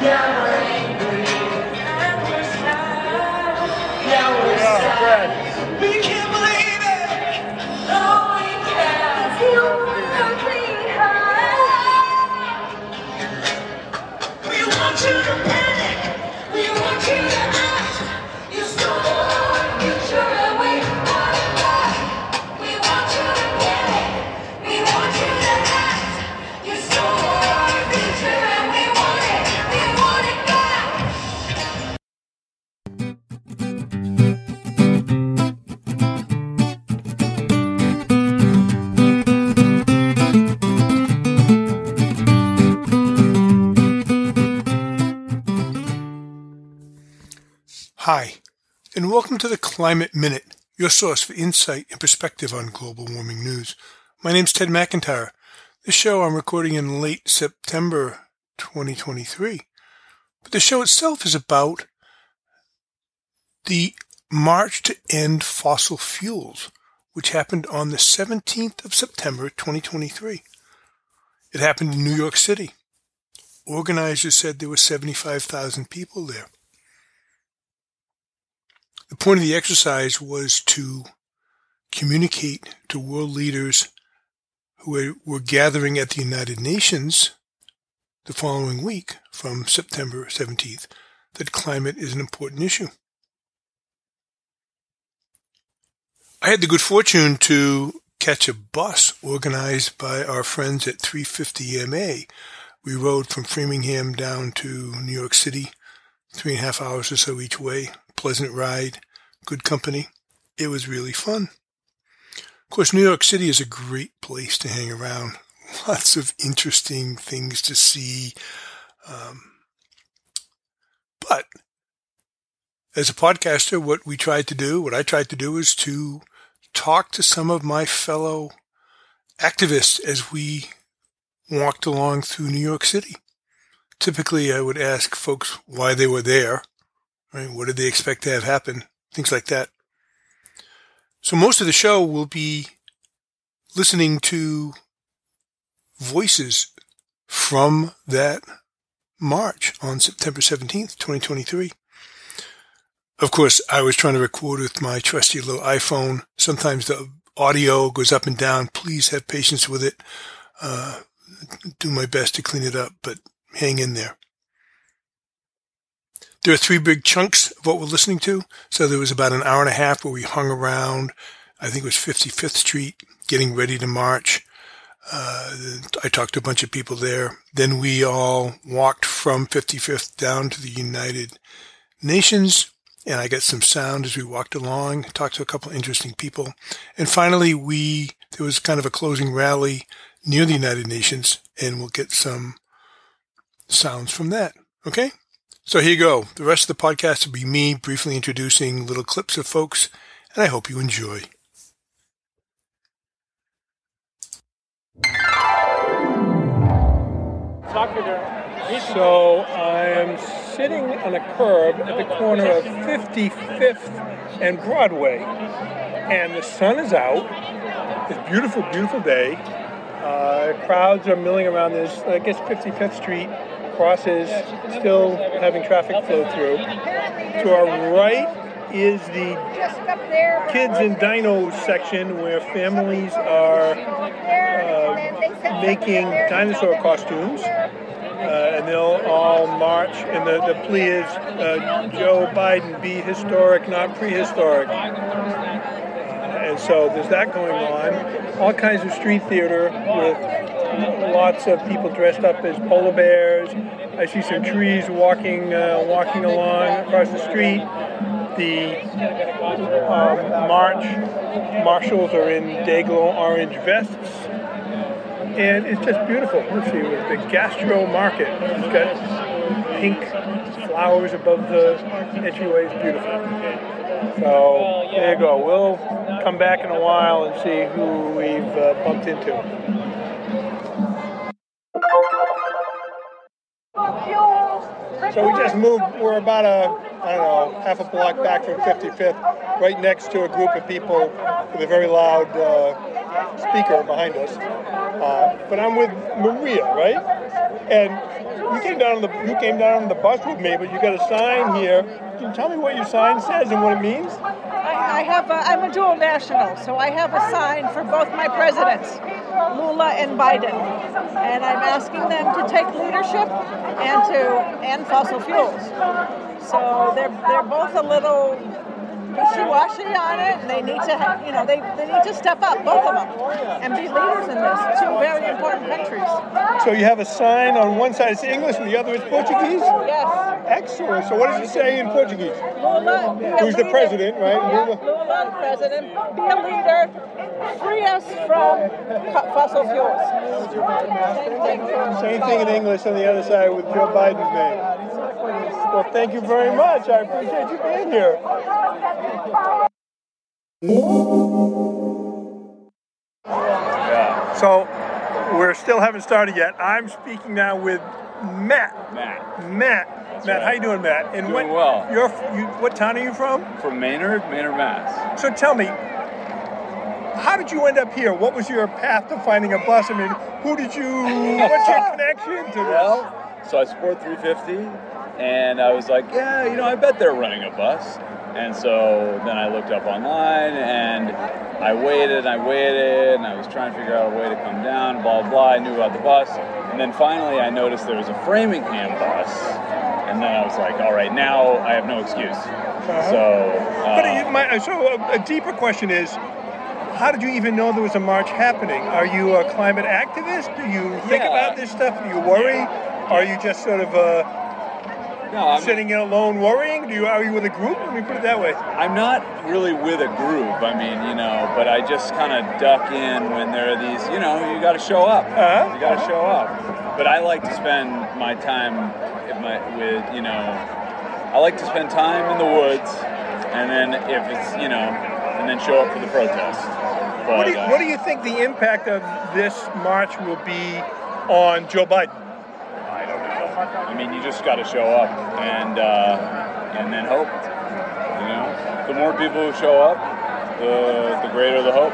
Now to the Climate Minute, your source for insight and perspective on global warming news. My name's Ted McIntyre. This show I'm recording in late September 2023. But the show itself is about the March to End Fossil Fuels, which happened on the 17th of September 2023. It happened in New York City. Organizers said there were 75,000 people there. The point of the exercise was to communicate to world leaders who were, gathering at the United Nations the following week from September 17th that climate is an important issue. I had the good fortune to catch a bus organized by our friends at 350 MA. We rode from Framingham down to New York City, three and a half hours or so each way. Pleasant ride, good company. It was really fun. Of course, New York City is a great place to hang around. Lots of interesting things to see. Um, but as a podcaster, what we tried to do, what I tried to do is to talk to some of my fellow activists as we walked along through New York City. Typically, I would ask folks why they were there, right? What did they expect to have happen? Things like that. So most of the show will be listening to voices from that march on September 17th, 2023. Of course, I was trying to record with my trusty little iPhone. Sometimes the audio goes up and down. Please have patience with it. Uh, do my best to clean it up, but hang in there. There are three big chunks of what we're listening to. So there was about an hour and a half where we hung around. I think it was 55th Street, getting ready to march. Uh, I talked to a bunch of people there. Then we all walked from 55th down to the United Nations, and I got some sound as we walked along. Talked to a couple interesting people, and finally we there was kind of a closing rally near the United Nations, and we'll get some sounds from that. Okay. So here you go. The rest of the podcast will be me briefly introducing little clips of folks, and I hope you enjoy. So I am sitting on a curb at the corner of 55th and Broadway, and the sun is out. It's a beautiful, beautiful day. Uh, crowds are milling around this. I guess 55th Street crosses, still having traffic flow through. To our right is the kids and dinos section where families are uh, making dinosaur costumes. Uh, and they'll all march, and the, the plea is uh, Joe Biden be historic, not prehistoric. Uh, and so there's that going on. All kinds of street theater with lots of people dressed up as polar bears. I see some trees walking uh, walking along across the street. The um, march marshals are in Day-Glo orange vests and it's just beautiful. Let's see, with the gastro market, it's got pink flowers above the entryway. It's beautiful. So there you go. We'll come back in a while and see who we've uh, bumped into. So we just moved. We're about a I don't know half a block back from 55th, right next to a group of people with a very loud uh, speaker behind us. Uh, but I'm with Maria, right? And you came down on the you came down on the bus with me, but you got a sign here. Can you tell me what your sign says and what it means? I, I have. A, I'm a dual national, so I have a sign for both my presidents, Lula and Biden, and I'm asking them to take leadership and to end fossil fuels. So they're they're both a little wishy-washy on it. They need to, ha- you know, they, they need to step up, both of them, and be leaders in this. Two very important countries. So you have a sign on one side it's English and the other is Portuguese. Yes. Excellent. So what does it say in Portuguese? Lula, Who's the president, right? Yeah, Lula. President. Be a leader. Free us from fossil fuels. Same thing. Same thing in English on the other side with Joe Biden's name. Well, thank you very much. I appreciate you being here. Yeah. So we're still haven't started yet. I'm speaking now with Matt. Matt. Matt. Matt, how you doing, Matt? And Doing what, well. You're you, what town are you from? From Maynard, Maynard, Mass. So tell me, how did you end up here? What was your path to finding a bus? I mean, who did you? What's your connection to this? Well, so I support 350, and I was like, yeah, you know, I bet they're running a bus. And so then I looked up online, and I waited, and I waited, and I was trying to figure out a way to come down, blah, blah, blah. I knew about the bus. And then finally I noticed there was a Framingham bus. And then I was like, all right, now I have no excuse. So, uh, But my, so a, a deeper question is, how did you even know there was a march happening? Are you a climate activist? Do you think Yeah. about this stuff? Do you worry? Are you just sort of uh, no, I'm, sitting in alone worrying? Do you are you with a group? Let me put it that way. I'm not really with a group. I mean, you know, but I just kind of duck in when there are these, you know, you got to show up. Uh-huh. You got to show up. But I like to spend my time my, with, you know, I like to spend time in the woods, and then if it's, you know, and then show up for the protest. But, What do, you, uh, what do you think the impact of this march will be on Joe Biden? I don't know. I mean, you just got to show up and uh, and then hope. You know, the more people who show up, the the greater the hope.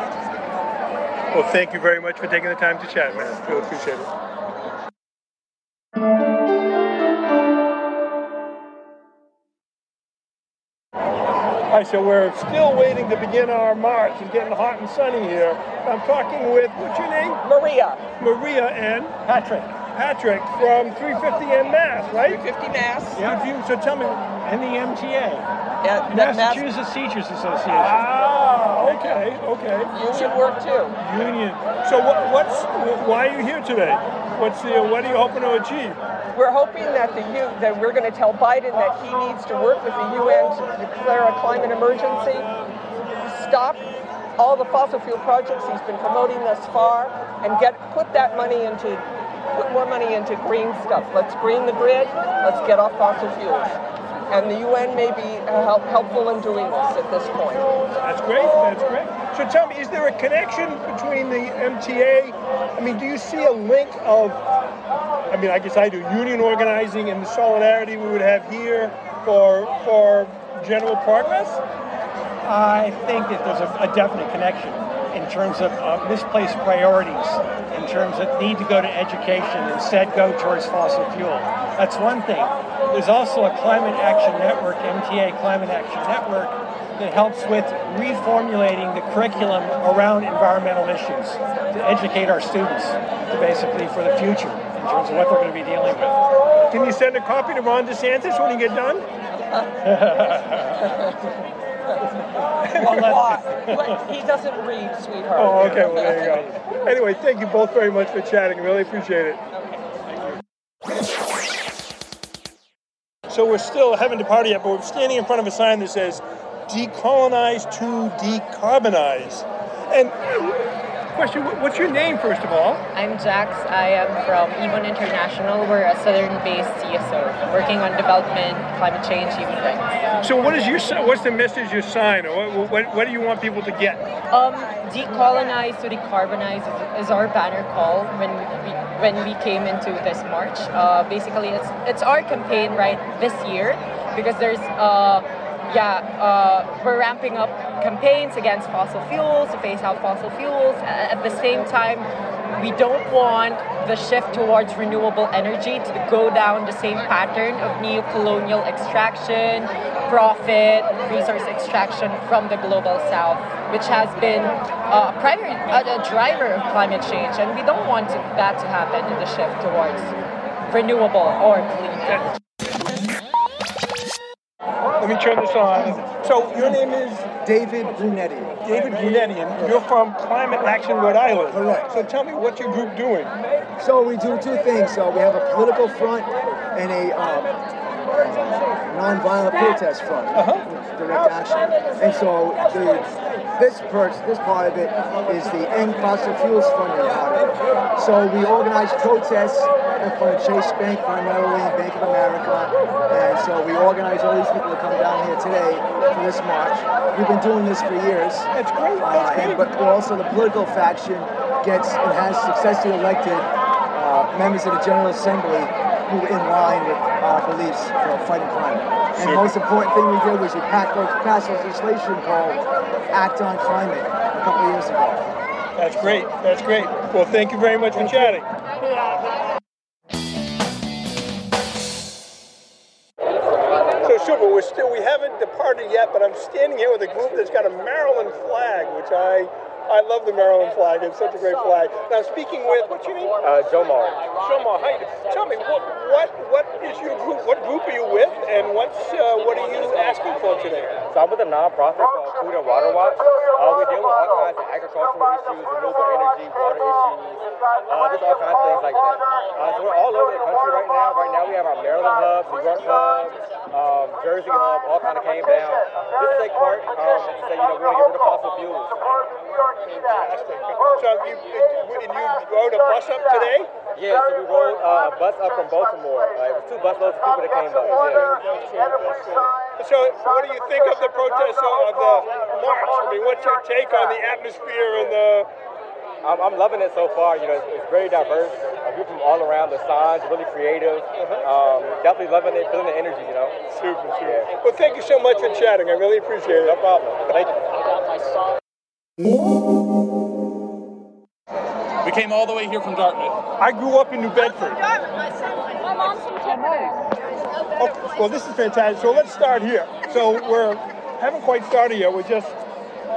Well, thank you very much for taking the time to chat, man. Really appreciate it. All right, so we're still waiting to begin our march. It's getting hot and sunny here. I'm talking with, what's your name? Maria. Maria and Patrick. Patrick from 350 en Mass, right? 350 Mass. View. So tell me, And the MTA, Yeah, that Mass Massachusetts Teachers Association. ah, okay, okay. union work too. Union. So what, what's why are you here today? What's the what are you hoping to achieve? We're hoping that the U, that we're going to tell Biden that he needs to work with the UN to declare a climate emergency, stop all the fossil fuel projects he's been promoting thus far, and get put that money into put more money into green stuff. Let's green the grid. Let's get off fossil fuels. And the UN may be uh, help, helpful in doing this at this point. That's great. That's great. So tell me, is there a connection between the MTA? I mean, do you see a link of? I mean, I guess I do. Union organizing and the solidarity we would have here for for general progress. I think that there's a, a definite connection in terms of uh, misplaced priorities, in terms of need to go to education, instead go towards fossil fuel. That's one thing. There's also a Climate Action Network, MTA Climate Action Network, that helps with reformulating the curriculum around environmental issues to educate our students to basically for the future in terms of what they're going to be dealing with. Can you send a copy to Ron DeSantis when you get done? Well, let- But he doesn't read, sweetheart. Oh, okay. Well, there you go. Anyway, thank you both very much for chatting. Really appreciate it. So we're still haven't departed yet, but we're standing in front of a sign that says "Decolonize to Decarbonize." And question: What's your name, first of all? I'm Jax. I am from IBON International. We're a southern-based CSO working on development, climate change, human rights. So, what is your what's the message you sign, or what, what, what do you want people to get? Um, decolonize to decarbonize is, is our banner call when we when we came into this march. Uh, basically, it's it's our campaign right this year because there's uh, yeah uh, we're ramping up campaigns against fossil fuels to phase out fossil fuels. At the same time, we don't want the shift towards renewable energy to go down the same pattern of neo-colonial extraction, profit, resource extraction from the global south, which has been a primary a, driver of climate change, and we don't want that to happen in the shift towards renewable or clean energy. Let me turn this on. So your name is David Brunetti. David Brunetti, and you're from Climate Action Rhode Island. Correct. So tell me, what's your group doing? So we do two things. So we have a political front and a um, nonviolent protest front, Uh-huh. direct action. And so the, this part, this part of it is the End Fossil Fuels funding part of it. So we organize protests in front of Chase Bank primarily and Bank of America. And so we organize all these people to come down here today for this march. We've been doing this for years. That's great. Uh, That's and, great. but also the political faction gets and has successfully elected uh, members of the General Assembly who are in line with our beliefs for fighting climate. And the most important thing we did was we passed, passed legislation called Act on Climate a couple of years ago. That's great. That's great. Well, thank you very much for chatting. So, we haven't departed yet, but I'm standing here with a group that's got a Maryland flag, which I I love the Maryland flag. It's such a great flag. Now, speaking with what's your name? Uh, Jomar. How you? Tell me what what what is your group? What group are you with, and what's uh, what are you asking for today? So I'm with a nonprofit called Food and Water Watch. Uh, we deal with all kinds of agricultural issues, renewable energy, water issues, uh, just all kinds of things like that. Uh, so we're all over the country right now. Right now we have our Maryland hub, New York hub, um, Jersey hub, all kind of came down. Just to take part um, and to say, you know, we want to get rid of fossil fuels. Fantastic. So you and you rode a bus up today? Yeah, so we rode uh, a bus up from Baltimore. Uh, it was two busloads of people that came up. Yeah. So, what do you think of the protest of the march? I mean, what's your take on the atmosphere and the? I'm, I'm loving it so far. You know, it's, it's very diverse. Uh, people from all around. The signs really creative. Um, definitely loving it, feeling the energy. You know. Super, super. Well, thank you so much for chatting. I really appreciate it. No problem. Thank you. We came all the way here from Dartmouth. I grew up in New Bedford. My mom's from Tiverton. Oh, well, this is fantastic. So let's start here. So we're haven't quite started yet. We're just,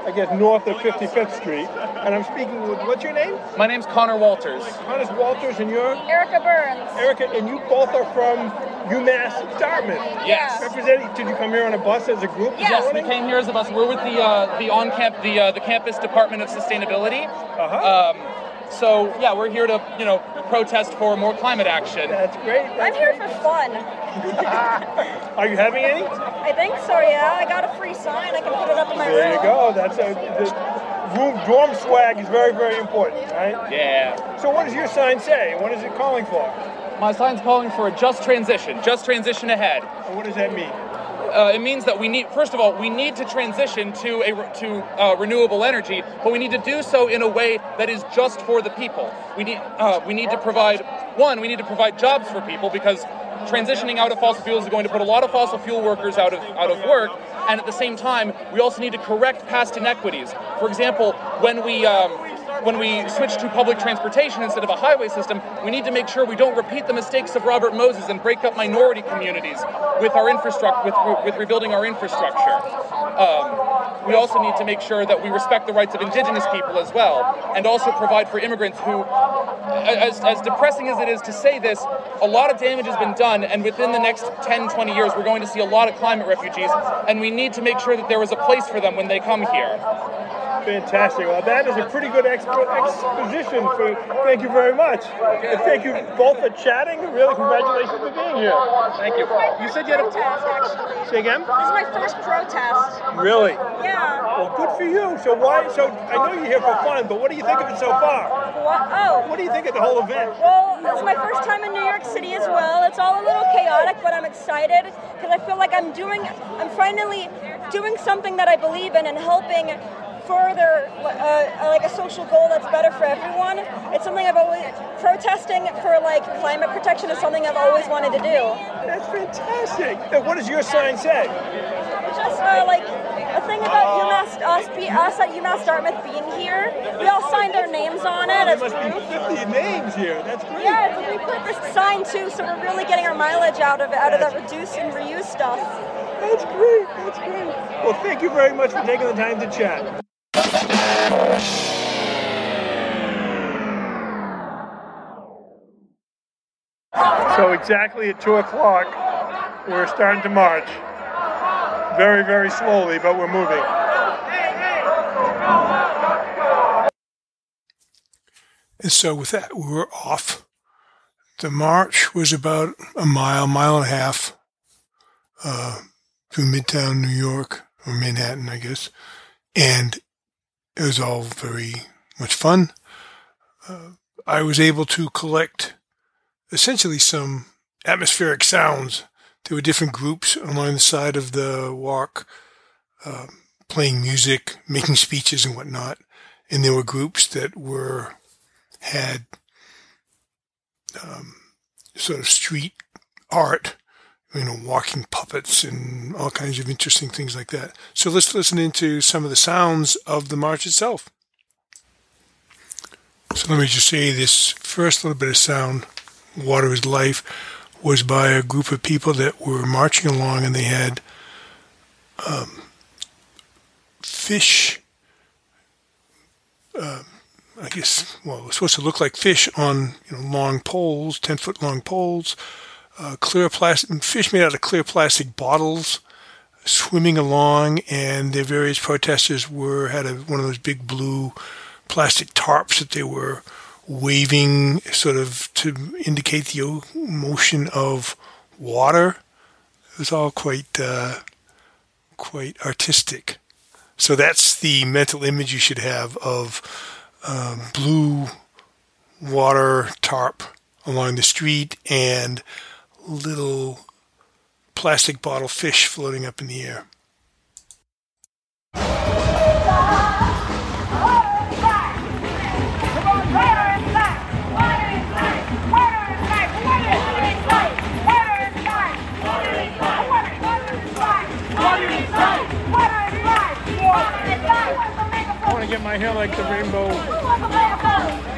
I guess, north of 55th Street, and I'm speaking with what's your name? My name's Connor Walters. Hannes Walters, and you're Erica Burns. Erica, and you both are from UMass Dartmouth. Yes. Representing, did you come here on a bus as a group? this Yes, we came here as a bus. We're with the uh, the on camp the uh, the campus Department of Sustainability. Uh-huh. Um, so yeah, we're here to you know protest for more climate action. That's great. I'm here great. for fun. Are you having any? I think so, yeah. I got a free sign. I can put it up in my room. There you go. That's a the room dorm swag is very very important, right? Yeah. So what does your sign say? What is it calling for? My sign's calling for a just transition. Just transition ahead. And what does that mean? Uh, it means that we need, first of all, we need to transition to a to uh, renewable energy, but we need to do so in a way that is just for the people. We need uh, we need to provide one, we need to provide jobs for people because transitioning out of fossil fuels is going to put a lot of fossil fuel workers out of out of work, and at the same time, we also need to correct past inequities. For example, when we um, when we switch to public transportation instead of a highway system, we need to make sure we don't repeat the mistakes of Robert Moses and break up minority communities with our infrastructure, with, with rebuilding our infrastructure. Um, we also need to make sure that we respect the rights of indigenous people as well, and also provide for immigrants who, as, as depressing as it is to say this, a lot of damage has been done, and within the next 10, 20 years, we're going to see a lot of climate refugees, and we need to make sure that there is a place for them when they come here. Fantastic. Well, that is a pretty good expo- exposition. For thank you very much. And thank you both for chatting. Really, congratulations for being here. Thank you. You said you had a Protest, actually. say again. This is my first protest. Really? Yeah. Well, good for you. So why? So I know you're here for fun, but what do you think of it so far? What? Oh. What do you think of the whole event? Well, it's my first time in New York City as well. It's all a little chaotic, but I'm excited because I feel like I'm doing, I'm finally doing something that I believe in and helping further uh, like a social goal that's better for everyone. It's something I've always protesting for like climate protection is something I've always wanted to do. That's fantastic. And what does your sign say? Just uh, like a thing about UMass us, be, us at UMass Dartmouth being here? We all signed our names on it There must be 50 names here. That's great. Yeah, it's, we put this sign too, so we're really getting our mileage out of out of that reduce and reuse stuff. That's great. That's great. Well, thank you very much for taking the time to chat. So exactly at two o'clock, we're starting to march. Very, very slowly, but we're moving. And so with that, we were off. The march was about a mile, mile and a half uh, to Midtown New York, or Manhattan, I guess. And it was all very much fun. Uh, I was able to collect essentially some atmospheric sounds. There were different groups along the side of the walk, uh, playing music, making speeches and whatnot. And there were groups that were had um, sort of street art, you know, walking puppets and all kinds of interesting things like that. So let's listen into some of the sounds of the march itself. So let me just say this first little bit of sound, Water is Life, was by a group of people that were marching along and they had um, fish. Uh, I guess, well, it was supposed to look like fish on you know long poles, ten foot long poles, uh, clear plastic fish made out of clear plastic bottles, swimming along, and the various protesters were had a, one of those big blue plastic tarps that they were waving, sort of to indicate the motion of water. It was all quite uh, quite artistic. So that's the mental image you should have of um, blue water tarp along the street and little plastic bottle fish floating up in the air. I want to get my hair like the rainbow.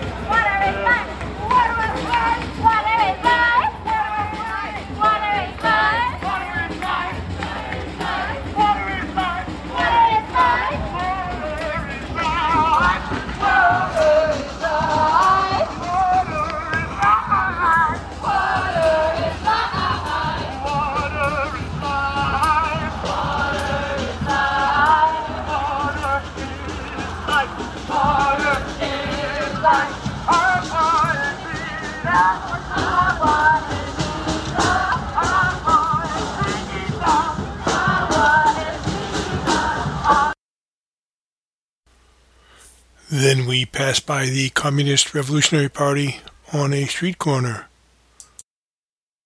Then we pass by the Communist Revolutionary Party on a street corner.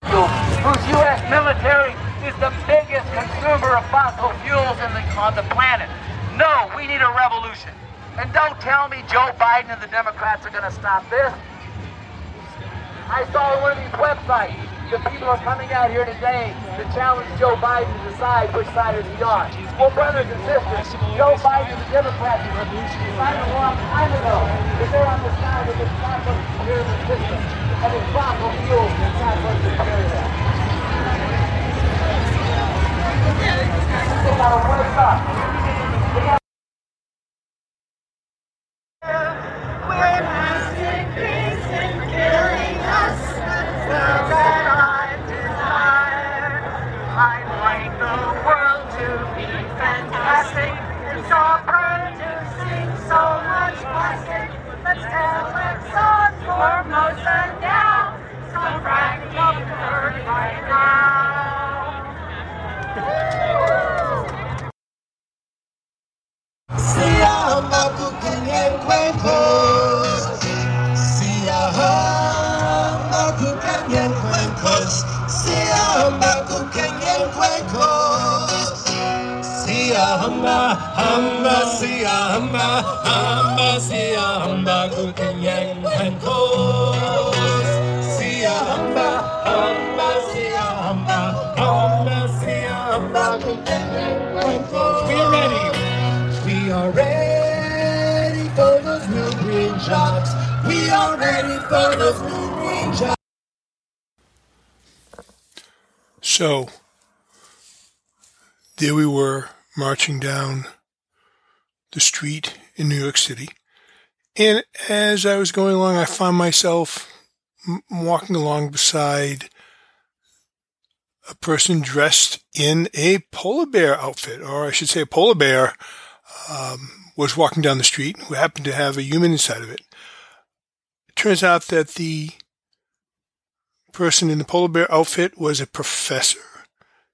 whose U.S. military is the biggest consumer of fossil fuels the, on the planet. No, we need a revolution. And don't tell me Joe Biden and the Democrats are going to stop this. I saw on one of these websites that people are coming out here today to challenge Joe Biden to decide which side is he on. Well, brothers and sisters, Joe Biden and the Democrats decided a long time ago that they're on the side of the capitalist pyramid system and it's fossil fuels to carry that. They gotta. Ready for those Blue Ranger. So there we were marching down the street in New York City. And as I was going along, I found myself walking along beside a person dressed in a polar bear outfit, or I should say a polar bear um, was walking down the street who happened to have a human inside of it. It turns out that the person in the polar bear outfit was a professor,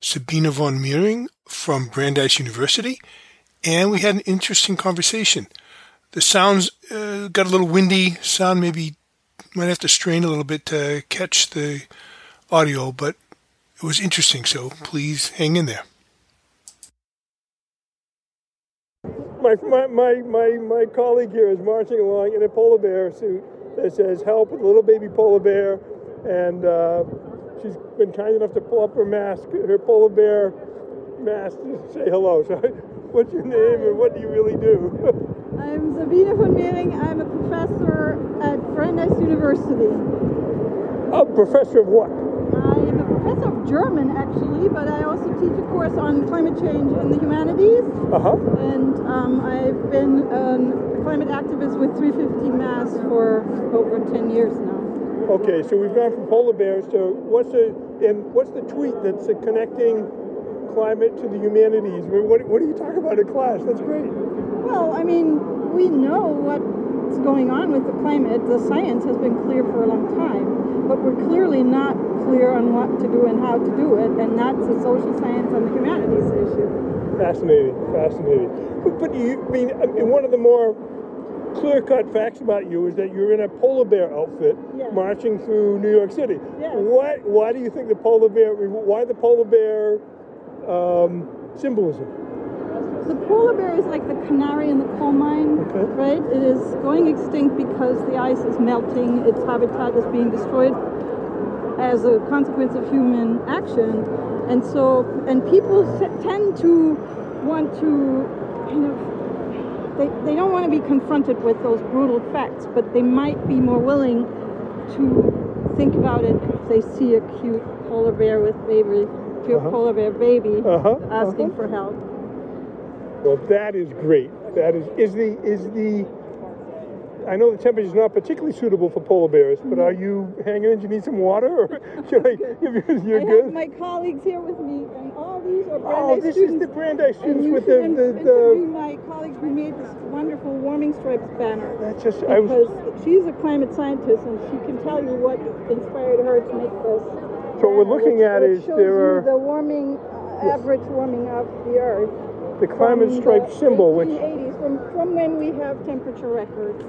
Sabina von Mering from Brandeis University, and we had an interesting conversation. The sounds uh, got a little windy, sound maybe might have to strain a little bit to catch the audio, but it was interesting, so please hang in there. My, my, my, my, my colleague here is marching along in a polar bear suit that says help with a little baby polar bear and uh, she's been kind enough to pull up her mask, her polar bear mask to say hello. So what's your name and what do you really do? I'm Sabine von Mering. I'm a professor at Brandeis University. A professor of what? I am a professor of German, actually, but I also teach a course on climate change in the humanities. Uh-huh. And um, I've been a climate activist with 350 Mass for over 10 years now. Okay, so we've gone from polar bears to what's the and what's the tweet that's connecting climate to the humanities? What, what do you talk about in class? That's great. Well, I mean, we know what's going on with the climate. The science has been clear for a long time, but we're clearly not clear on what to do and how to do it, and that's a social science and the humanities issue. Fascinating, fascinating. But, but you, I mean, I mean, one of the more clear-cut facts about you is that you're in a polar bear outfit marching through New York City. Yes. Why? Why do you think the polar bear? Why the polar bear um, symbolism? The polar bear is like the canary in the coal mine, okay. right? It is going extinct because the ice is melting, its habitat is being destroyed as a consequence of human action. And so, and people tend to want to kind of, they, they don't want to be confronted with those brutal facts, but they might be more willing to think about it if they see a cute polar bear with baby, cute Uh-huh. polar bear baby Uh-huh, asking uh-huh. for help. Well, that is great. That is is the is the. I know the temperature is not particularly suitable for polar bears, but are you hanging in? Do you need some water, or should I? You're, you're I good. have my colleagues here with me, and all these are Brandeis Oh, this is the Brandeis students you with the- the- the- my colleagues who made this wonderful warming stripes banner. That's just I was. Because she's a climate scientist, and she can tell you what inspired her to make this. So what we're looking at is shows there you are- the warming, uh, average warming of the Earth. The climate stripe symbol, which 1880s, from from when we have temperature records.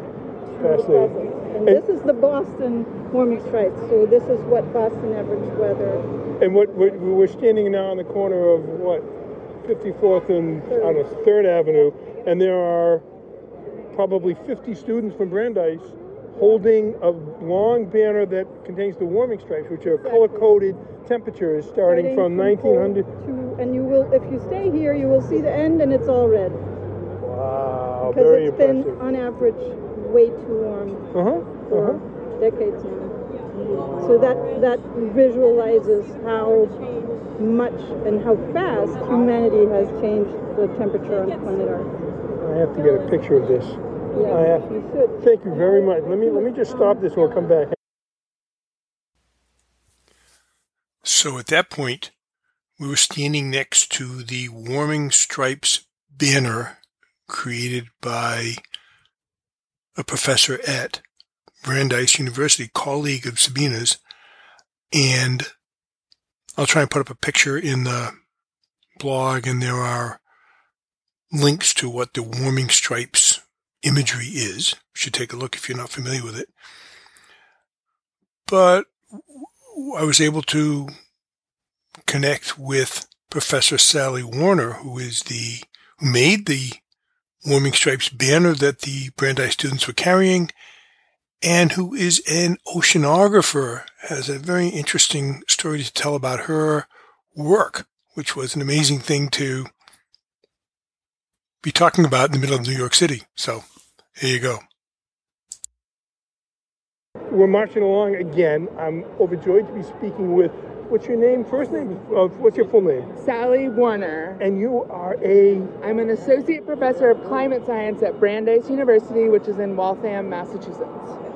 Fascinating. And this is the Boston warming stripes. So this is what Boston average weather and what, what we're standing now on the corner of what 54th and on a Third Avenue, and there are probably 50 students from Brandeis holding a long banner that contains the warming stripes, which are color-coded temperatures starting from cold 1900. to, and you will, if you stay here, you will see the end, and it's all red Wow, because it's impressive. been on average way too warm Uh-huh, for uh-huh. decades now. So that that visualizes how much and how fast humanity has changed the temperature on planet Earth. I have to get a picture of this. Yeah, I have. you should. Thank you very much. Let me let me just stop this and we'll come back. So at that point, we were standing next to the Warming Stripes banner created by a professor at Brandeis University, colleague of Sabina's. And I'll try and put up a picture in the blog, and there are links to what the Warming Stripes imagery is. You should take a look if you're not familiar with it. But I was able to connect with Professor Sally Warner, who is the who made the Warming Stripes banner that the Brandeis students were carrying, and who is an oceanographer, has a very interesting story to tell about her work, which was an amazing thing to be talking about in the middle of New York City. So here you go. We're marching along again. I'm overjoyed to be speaking with. What's your name? First name? Uh, what's your full name? Sally Warner. And you are a. I'm an associate professor of climate science at Brandeis University, which is in Waltham, Massachusetts.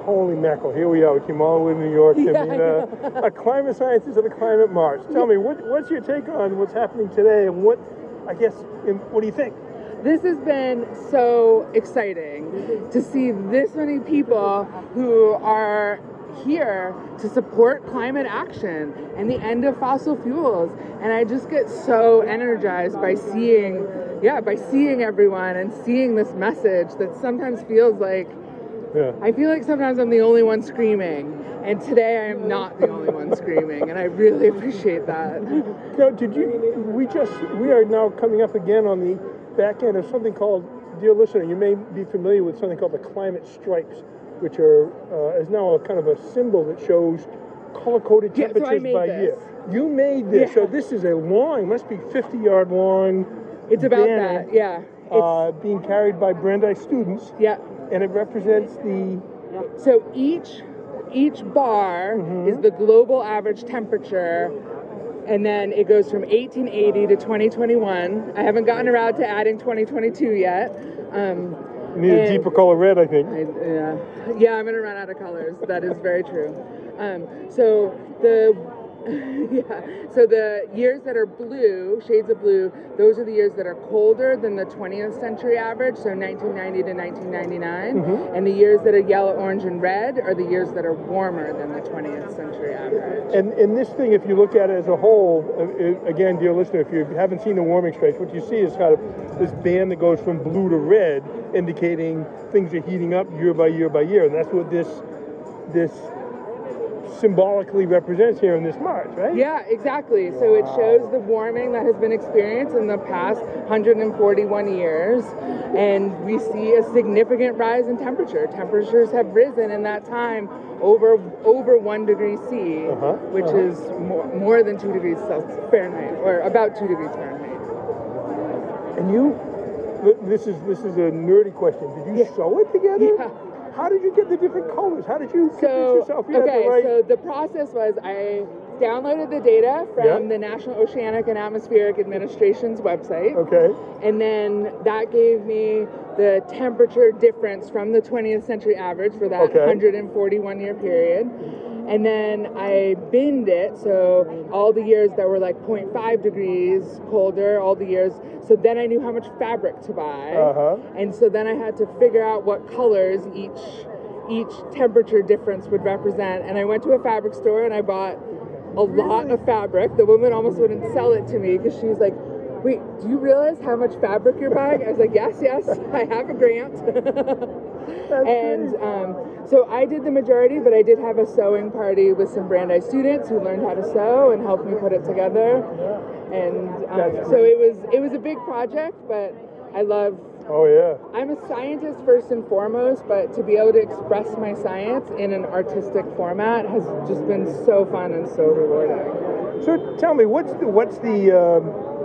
Holy mackerel! Here we are. We came all the way to New York to Yeah, meet I uh, a climate scientist at a climate march. Tell me, what, what's your take on what's happening today, and what, I guess, what do you think? This has been so exciting to see this many people who are here to support climate action and the end of fossil fuels. And I just get so energized by seeing, yeah, by seeing everyone and seeing this message that sometimes feels like Yeah. I feel like sometimes I'm the only one screaming, and today I am not the only one screaming, and I really appreciate that. Now, did you? We just we are now coming up again on the back end of something called, dear listener, you may be familiar with something called the climate stripes, which are uh, is now a kind of a symbol that shows color-coded Yeah, so temperatures made by this. year. You made this, so this is a long, must be 50 yard long. It's about that, yeah. Uh, being carried by Brandeis students. Yeah. And it represents the. So each each bar is the global average temperature and then it goes from 1880 to 2021. I haven't gotten around to adding 2022 yet. Um, need a deeper color red, I think. yeah, yeah, I'm gonna run out of colors. That is very true. Um, so the yeah, so the years that are blue, shades of blue, those are the years that are colder than the 20th century average, so 1990 to 1999, Mhm. and the years that are yellow, orange, and red are the years that are warmer than the 20th century average. And, and this thing, if you look at it as a whole, uh, uh, again, dear listener, if you haven't seen the warming stripes, what you see is kind of this band that goes from blue to red, indicating things are heating up year by year by year, and that's what this this symbolically represents here in this march, right? Yeah, exactly. So it shows the warming that has been experienced in the past 141 years, and we see a significant rise in temperature. Temperatures have risen in that time over over one degree C, Uh-huh, which uh-huh. is more, more than two degrees Celsius Fahrenheit, or about two degrees Fahrenheit. And you, this is this is a nerdy question. Did you sew it together? Yeah. How did you get the different colors? How did you convince So yourself you okay, the right? so the process was I downloaded the data from Yeah. the National Oceanic and Atmospheric Administration's website. Okay. And then that gave me the temperature difference from the 20th century average for that Okay. 141 year period. And then I binned it, so all the years that were like 0.5 degrees colder, all the years. So then I knew how much fabric to buy. Uh-huh. And so then I had to figure out what colors each each temperature difference would represent. And I went to a fabric store and I bought a lot of fabric. The woman almost wouldn't sell it to me because she was like, "Wait, do you realize how much fabric you're buying?" I was like, "Yes, yes, I have a grant." and um, so I did the majority, but I did have a sewing party with some Brandeis students who learned how to sew and helped me put it together. And um, so it was it was a big project, but I love Oh yeah. I'm a scientist first and foremost, but to be able to express my science in an artistic format has just been so fun and so rewarding. So tell me, what's the what's the um,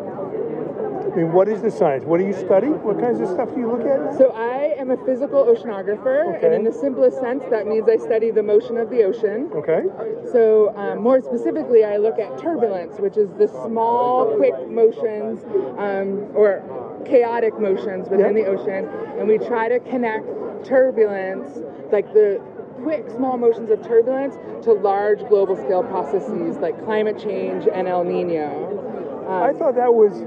I mean, what is the science? What do you study? What kinds of stuff do you look at? So I am a physical oceanographer, and in the simplest sense, that means I study the motion of the ocean. Okay. So um, more specifically, I look at turbulence, which is the small, quick motions um, or chaotic motions within Yeah. the ocean, and we try to connect turbulence, like the quick, small motions of turbulence, to large global scale processes like climate change and El Nino. Um, I thought that was,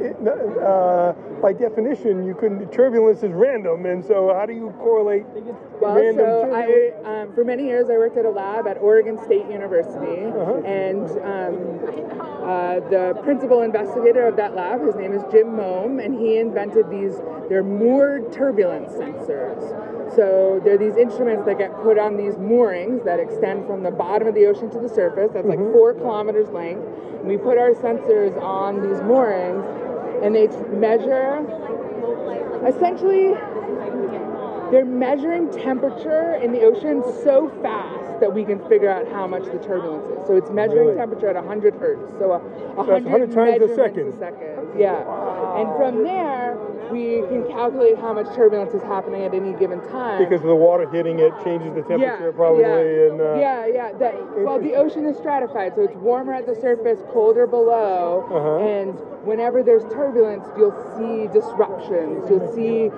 it, uh, by definition, you couldn't. Turbulence is random, and so how do you correlate Well, random so? I, um, for many years, I worked at a lab at Oregon State University, Uh-huh. and um, uh, the principal investigator of that lab, his name is Jim Moum, and he invented these. They're moored turbulence sensors. So they're these instruments that get put on these moorings that extend from the bottom of the ocean to the surface. That's like four kilometers length. And we put our sensors on these moorings, and they measure essentially they're measuring temperature in the ocean so fast that we can figure out how much the turbulence is. So it's measuring Really? temperature at 100 hertz. So a, a That's 100 100 times a second. a second. Yeah. And from there, we can calculate how much turbulence is happening at any given time. Because the water hitting it changes the temperature probably. Yeah, And uh, yeah, yeah. That, well, the ocean is stratified, so it's warmer at the surface, colder below, Uh-huh. and whenever there's turbulence, you'll see disruptions. You'll see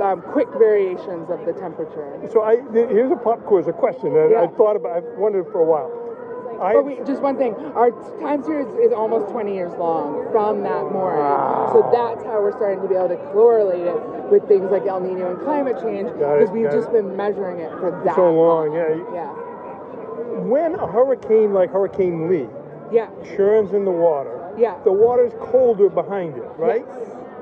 um, quick variations of the temperature. So I here's a pop quiz, a question that I thought about. I've wondered for a while. I oh, wait, just one thing. Our time series is almost 20 years long from that morning. So that's how we're starting to be able to correlate it with things like El Nino and climate change because we've just it. been measuring it for that so long, yeah. Yeah. When a hurricane like Hurricane Lee Yeah. churns in the water, Yeah. the water's colder behind it, right?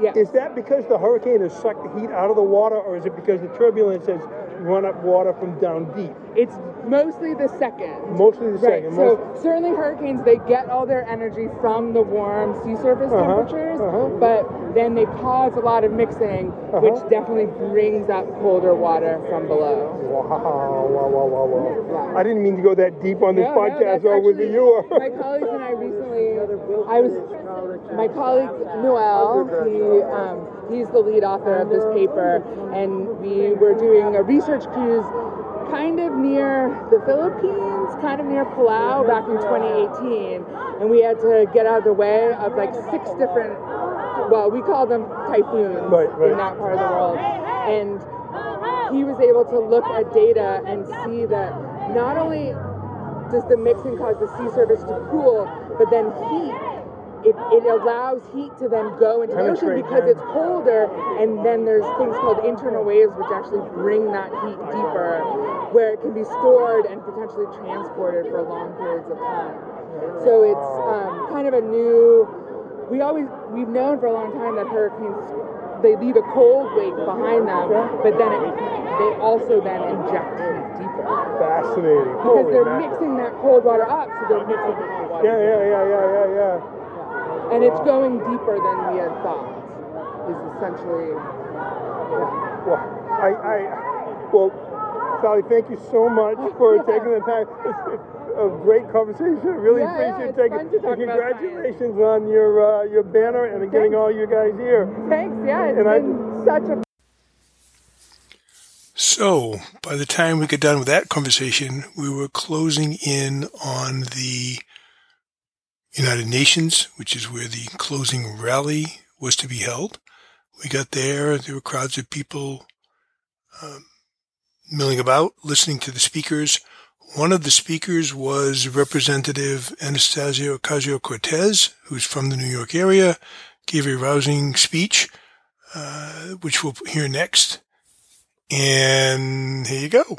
Yes. Is that because the hurricane has sucked the heat out of the water, or is it because the turbulence has run up water from down deep? It's mostly the second. Mostly the Right. second. So Most- certainly hurricanes, they get all their energy from the warm sea surface Uh-huh, temperatures, uh-huh. but then they cause a lot of mixing, which Uh-huh. definitely brings up colder water from below. Wow, wow, wow, wow, wow. I didn't mean to go that deep on this No, no, podcast, that's or with you. my colleagues and I recently, I was, my colleague Noel, he, um, he's the lead author of this paper, and we were doing a research cruise kind of near the Philippines, kind of near Palau back in 2018, and we had to get out of the way of like six different, well, we call them typhoons Right, right. in that part of the world, and he was able to look at data and see that not only does the mixing cause the sea surface to cool, but then heat. It, it allows heat to then go into the ocean because it's colder, and then there's things called internal waves which actually bring that heat deeper, where it can be stored and potentially transported for long periods of time. So it's um, kind of a new. We always we've known for a long time that hurricanes they leave a cold wake behind them, but then it, they also then inject heat deeper Fascinating. because Holy they're mackerel. mixing that cold water up, so they're mixing the water. Yeah, yeah, yeah, yeah, yeah, yeah. And it's going deeper than we had thought. Is essentially. Yeah. Well, I, I, well, Sally, thank you so much for taking the time. It's, it's a great conversation. I really Yeah, yeah, appreciate it's taking. fun to talk and about congratulations on your uh, your banner and getting all you guys here. Thanks. Yeah, it's And I- been such a So, by the time we got done with that conversation, we were closing in on the United Nations, which is where the closing rally was to be held. We got there, there were crowds of people um, milling about, listening to the speakers. One of the speakers was Representative Anastasio Ocasio Cortez, who's from the New York area, gave a rousing speech, uh, which we'll hear next. And here you go.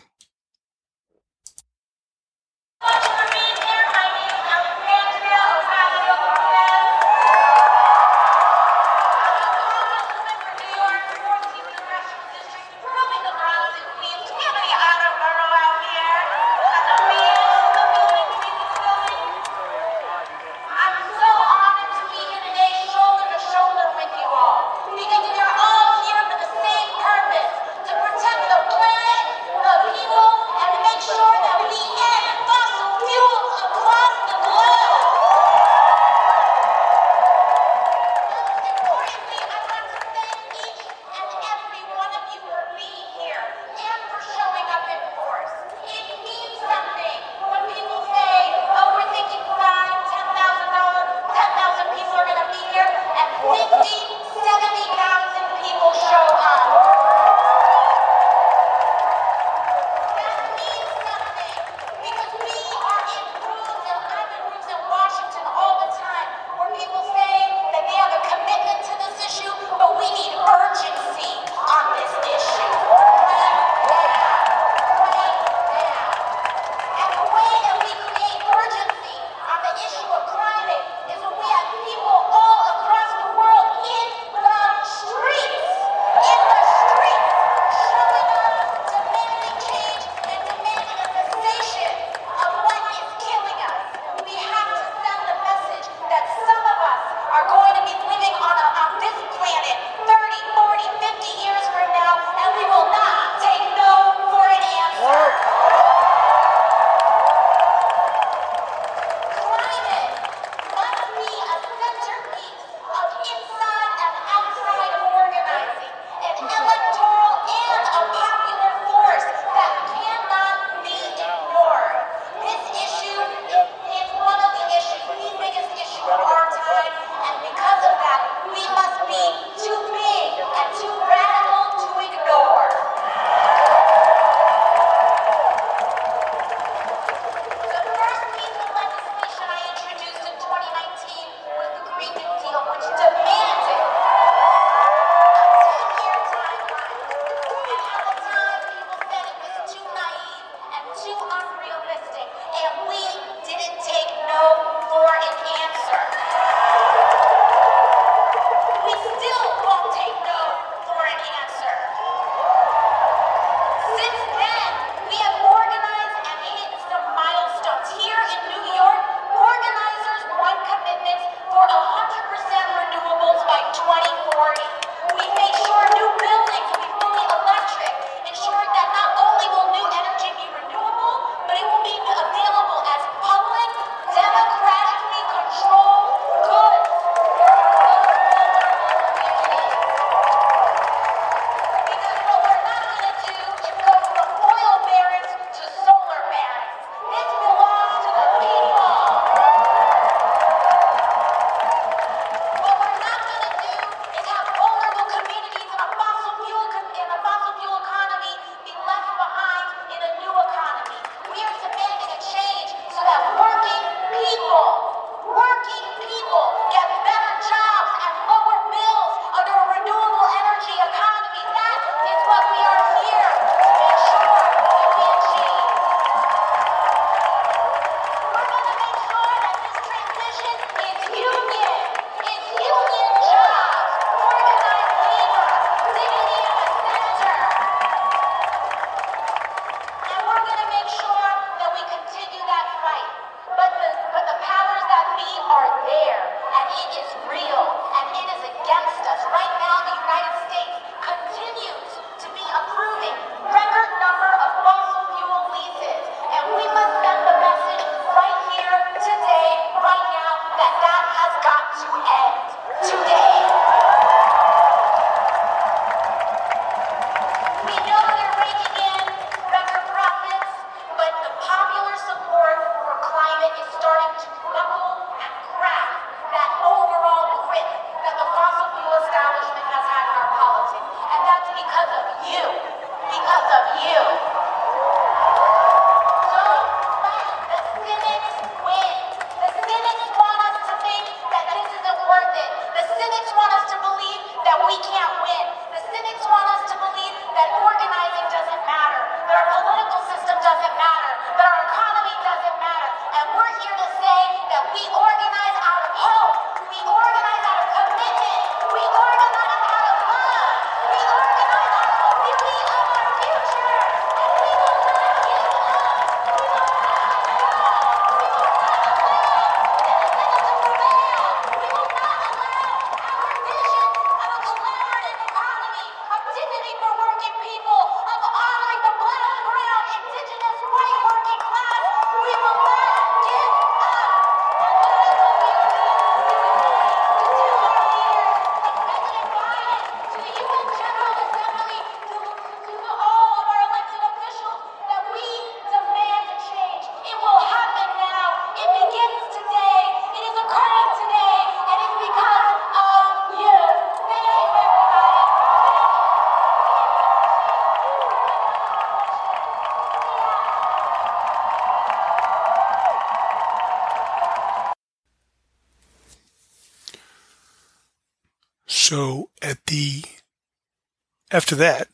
After that,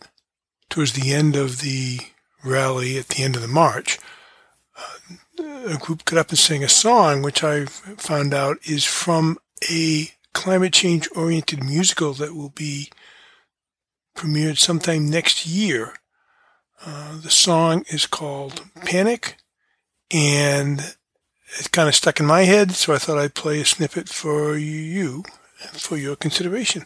towards the end of the rally, at the end of the march, uh, a group got up and sang a song, which I found out is from a climate change oriented musical that will be premiered sometime next year. Uh, the song is called Panic, and it kind of stuck in my head, so I thought I'd play a snippet for you for your consideration.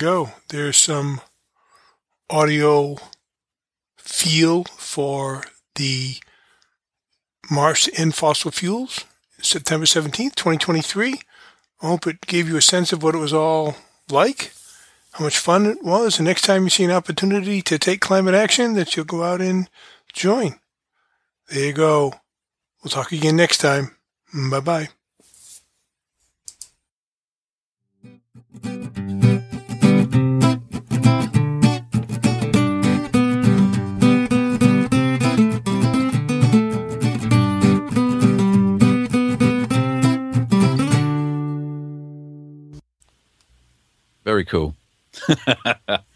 Go. There's some audio feel for the to End Fossil Fuels, September 17th, 2023. I hope it gave you a sense of what it was all like, how much fun it was, and next time you see an opportunity to take climate action, that you'll go out and join. There you go. We'll talk again next time. Bye bye. Very cool.